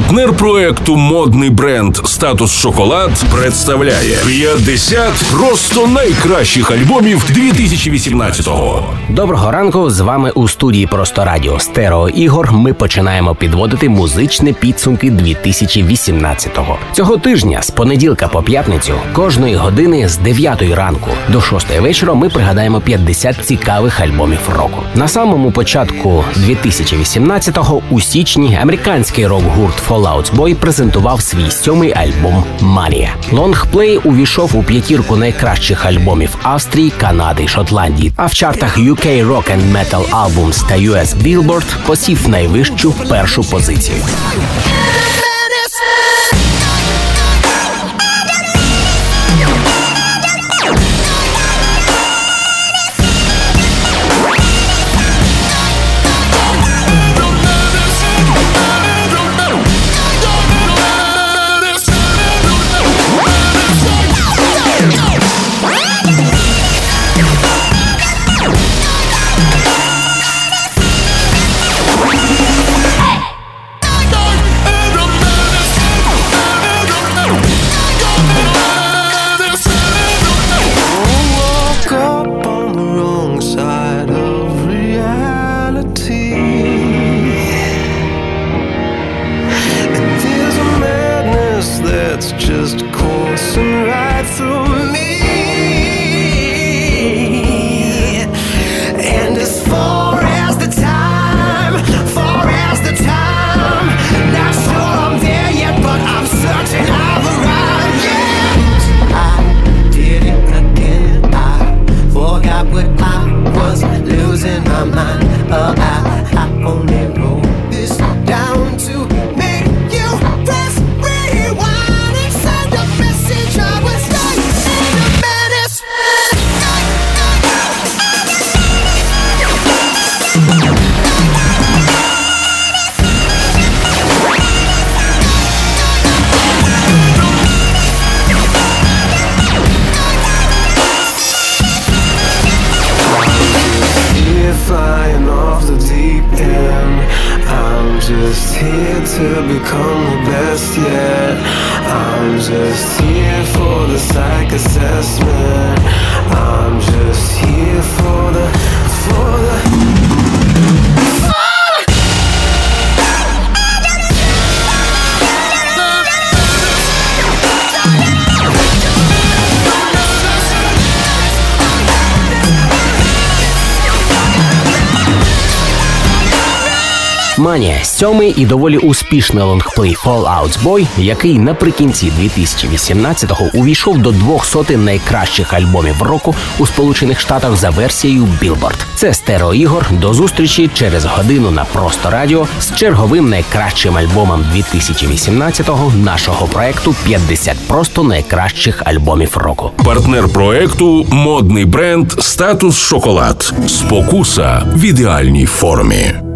Партнер проекту модний бренд Статус Шоколад представляє 50 просто найкращих альбомів 2018-го. Доброго ранку. З вами у студії Просто Радіо Стерео Ігор. Ми починаємо підводити музичні підсумки 2018-го. Цього тижня з понеділка по п'ятницю кожної години з 9 ранку до 6 вечора ми пригадаємо 50 цікавих альбомів року. На самому початку 2018-го у січні американський рок-гурт Fallout Boy презентував свій сьомий альбом Манія. Лонгплей увійшов у п'ятірку найкращих альбомів Австрії, Канади, Шотландії. А в чартах UK Rock and Metal Albums та US Billboard посів найвищу першу позицію. That's just coursing right through flying off the deep end. I'm just here to become the best yet. I'm just here for the psych assessment. Манія сьомий і доволі успішний лонгплей Fallout Boy, який наприкінці 2018-го увійшов до двох сотень найкращих альбомів року у Сполучених Штатах за версією Billboard. Це стерео ігор. До зустрічі через годину на просто радіо з черговим найкращим альбомом 2018-го нашого проекту «50 просто найкращих альбомів року. Партнер проекту модний бренд Статус Шоколад. Спокуса в ідеальній формі.